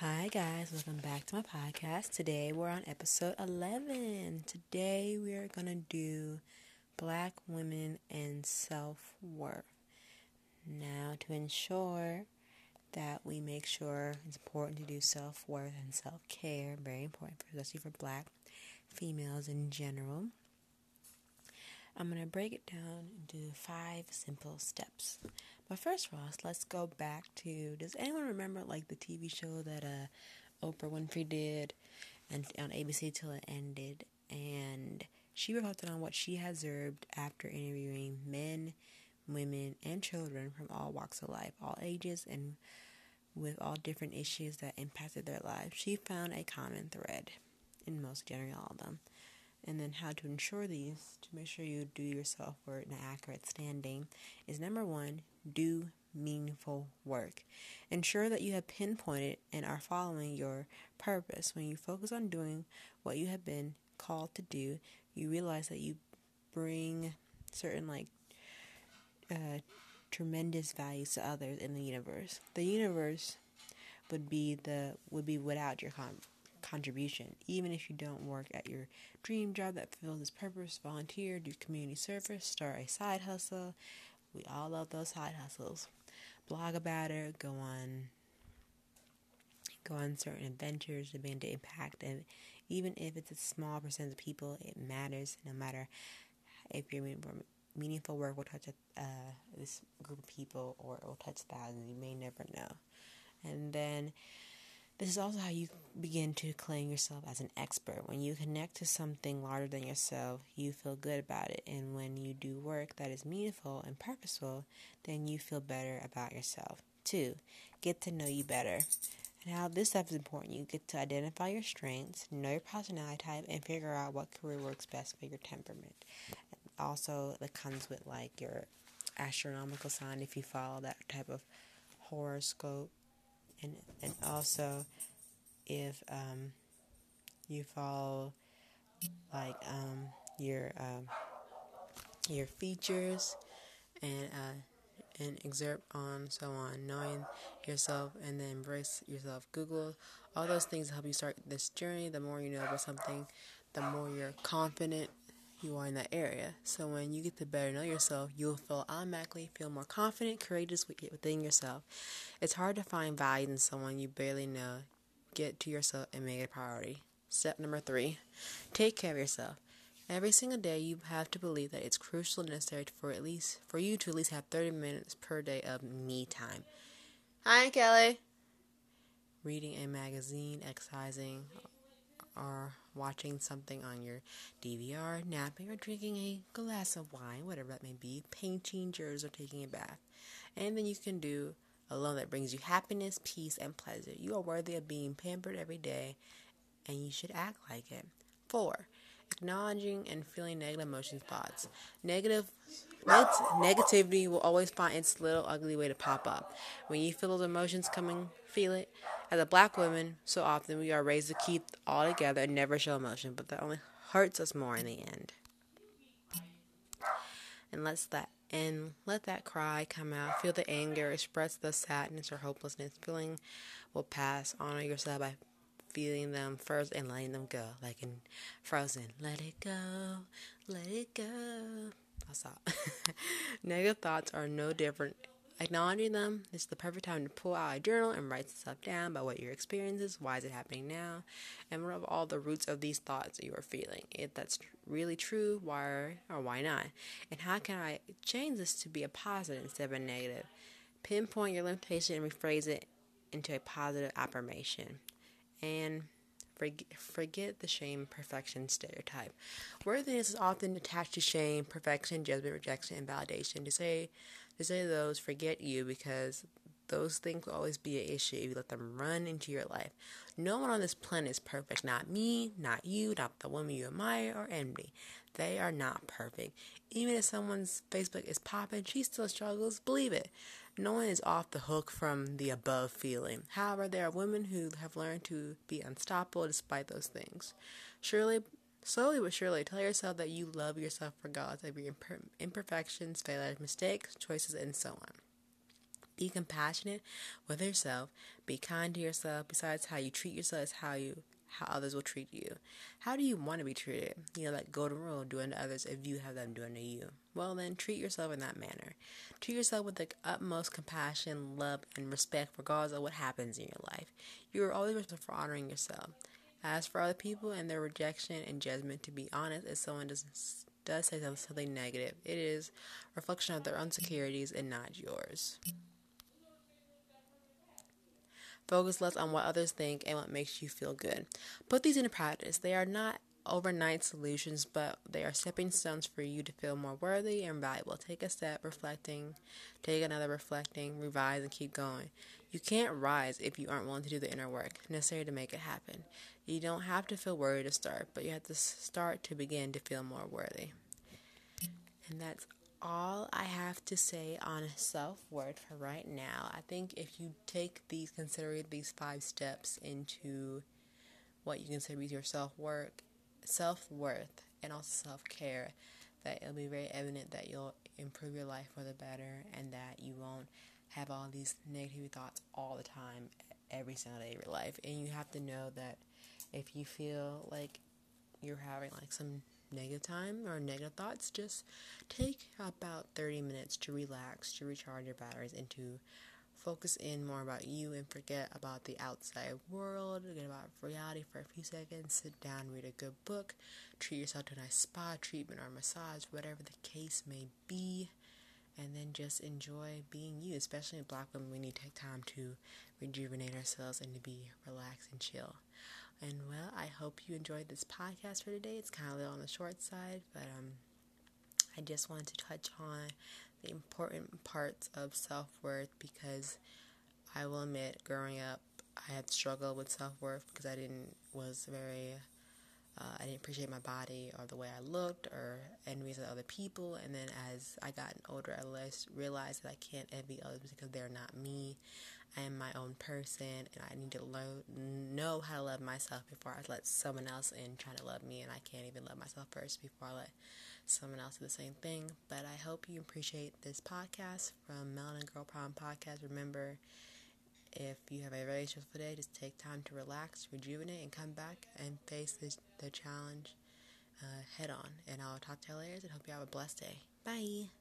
Hi, guys, welcome back to my podcast. Today we're on episode 11. Today we are going to do Black women and self worth. Now, to ensure that we make sure it's important to do self worth and self care, very important, especially for black females in general. I'm going to break it down into five simple steps. But first Ross, let's go back to does anyone remember like the TV show that uh, Oprah Winfrey did and on ABC till it ended and she reflected on what she had observed after interviewing men, women, and children from all walks of life, all ages, and with all different issues that impacted their lives. She found a common thread in most, generally all of them and then how to ensure these to make sure you do your self worth in an accurate standing is number one, do meaningful work. Ensure that you have pinpointed and are following your purpose. When you focus on doing what you have been called to do, you realize that you bring certain like uh, tremendous values to others in the universe. The universe would be the would be without your con- contribution. Even if you don't work at your dream job that fulfills its purpose, volunteer, do community service, start a side hustle. We all love those side hustles. Blog about it, go on go on certain adventures to begin to impact and even if it's a small percentage of people, it matters no matter if you're meaningful work will touch uh, this group of people or it will touch thousands. You may never know. And then this is also how you begin to claim yourself as an expert. When you connect to something larger than yourself, you feel good about it. And when you do work that is meaningful and purposeful, then you feel better about yourself. Two, get to know you better. And how this stuff is important. You get to identify your strengths, know your personality type, and figure out what career works best for your temperament. Also, that comes with like your astronomical sign if you follow that type of horoscope and and also if um, you follow like um, your um, your features and uh, and exert on so on knowing yourself and then embrace yourself. Google all those things help you start this journey. The more you know about something the more you're confident you are in that area. So when you get to better know yourself, you'll feel automatically feel more confident, courageous within yourself. It's hard to find value in someone you barely know. Get to yourself and make it a priority. Step number three, take care of yourself. Every single day, you have to believe that it's crucial and necessary for at least for you to at least have 30 minutes per day of me time. Hi, Kelly. Reading a magazine, exercising, or watching something on your DVR, napping, or drinking a glass of wine, whatever that may be, painting yours, or taking a bath. And then you can do alone that brings you happiness, peace, and pleasure. You are worthy of being pampered every day, and you should act like it. Four, acknowledging and feeling negative emotions, thoughts. Negative negativity will always find its little ugly way to pop up. When you feel those emotions coming, feel it. As a black woman, so often we are raised to keep all together and never show emotion, but that only hurts us more in the end. And let's that and let that cry come out. Feel the anger, express the sadness or hopelessness. Feeling will pass. Honor yourself by feeling them first and letting them go. Like in Frozen. Let it go, let it go. I'll stop. Negative thoughts are no different Acknowledging them, this is the perfect time to pull out a journal and write stuff down about what your experience is, why is it happening now, and what are all the roots of these thoughts you are feeling. If that's really true, why or why not? And how can I change this to be a positive instead of a negative? Pinpoint your limitation and rephrase it into a positive affirmation. And forget the shame perfection stereotype. Worthiness is often attached to shame, perfection, judgment, rejection, and validation. To say to say those forget you because those things will always be an issue if you let them run into your life. No one on this planet is perfect. Not me, not you, not the woman you admire or envy. They are not perfect. Even if someone's Facebook is popping, she still struggles. Believe it. No one is off the hook from the above feeling. However, there are women who have learned to be unstoppable despite those things. Surely Slowly but surely, tell yourself that you love yourself regardless of your imperfections, failures, mistakes, choices, and so on. Be compassionate with yourself. Be kind to yourself. Besides how you treat yourself is how you how others will treat you. How do you want to be treated? You know, that golden rule, doing to others if you have them doing to you. Well, then treat yourself in that manner. Treat yourself with the utmost compassion, love, and respect, regardless of what happens in your life. You are always responsible for honoring yourself. As for other people and their rejection and judgment, to be honest, if someone does does say something negative, it is reflection of their own insecurities and not yours. Focus less on what others think and what makes you feel good. Put these into practice. They are not overnight solutions, but they are stepping stones for you to feel more worthy and valuable. Take a step, reflecting, take another, reflecting, revise, and keep going. You can't rise if you aren't willing to do the inner work necessary to make it happen. You don't have to feel worthy to start, but you have to start to begin to feel more worthy. And that's all I have to say on self worth for right now. I think if you take these, consider these five steps into what you consider your self worth, self worth, and also self care, that it'll be very evident that you'll improve your life for the better and that you won't have all these negative thoughts all the time, every single day of your life. And you have to know that if you feel like you're having like some negative time or negative thoughts, just take about 30 minutes to relax, to recharge your batteries, and to focus in more about you and forget about the outside world, forget about reality for a few seconds, sit down, read a good book, treat yourself to a nice spa treatment or massage, whatever the case may be, and then just enjoy being you. Especially black women, we need to take time to rejuvenate ourselves and to be relaxed and chill. And well, I hope you enjoyed this podcast for today. It's kind of a little on the short side, but um, I just wanted to touch on the important parts of self worth because I will admit, growing up, I had struggled with self worth because I didn't was very uh, I didn't appreciate my body or the way I looked or envious of other people. And then as I got older, I less realized that I can't envy others because they're not me. I am my own person, and I need to learn, know how to love myself before I let someone else in try to love me. And I can't even love myself first before I let someone else do the same thing. But I hope you appreciate this podcast from Melanin Girl Problem Podcast. Remember, if you have a very stressful day, just take time to relax, rejuvenate, and come back and face the, the challenge uh, head on. And I'll talk to you later and hope you have a blessed day. Bye.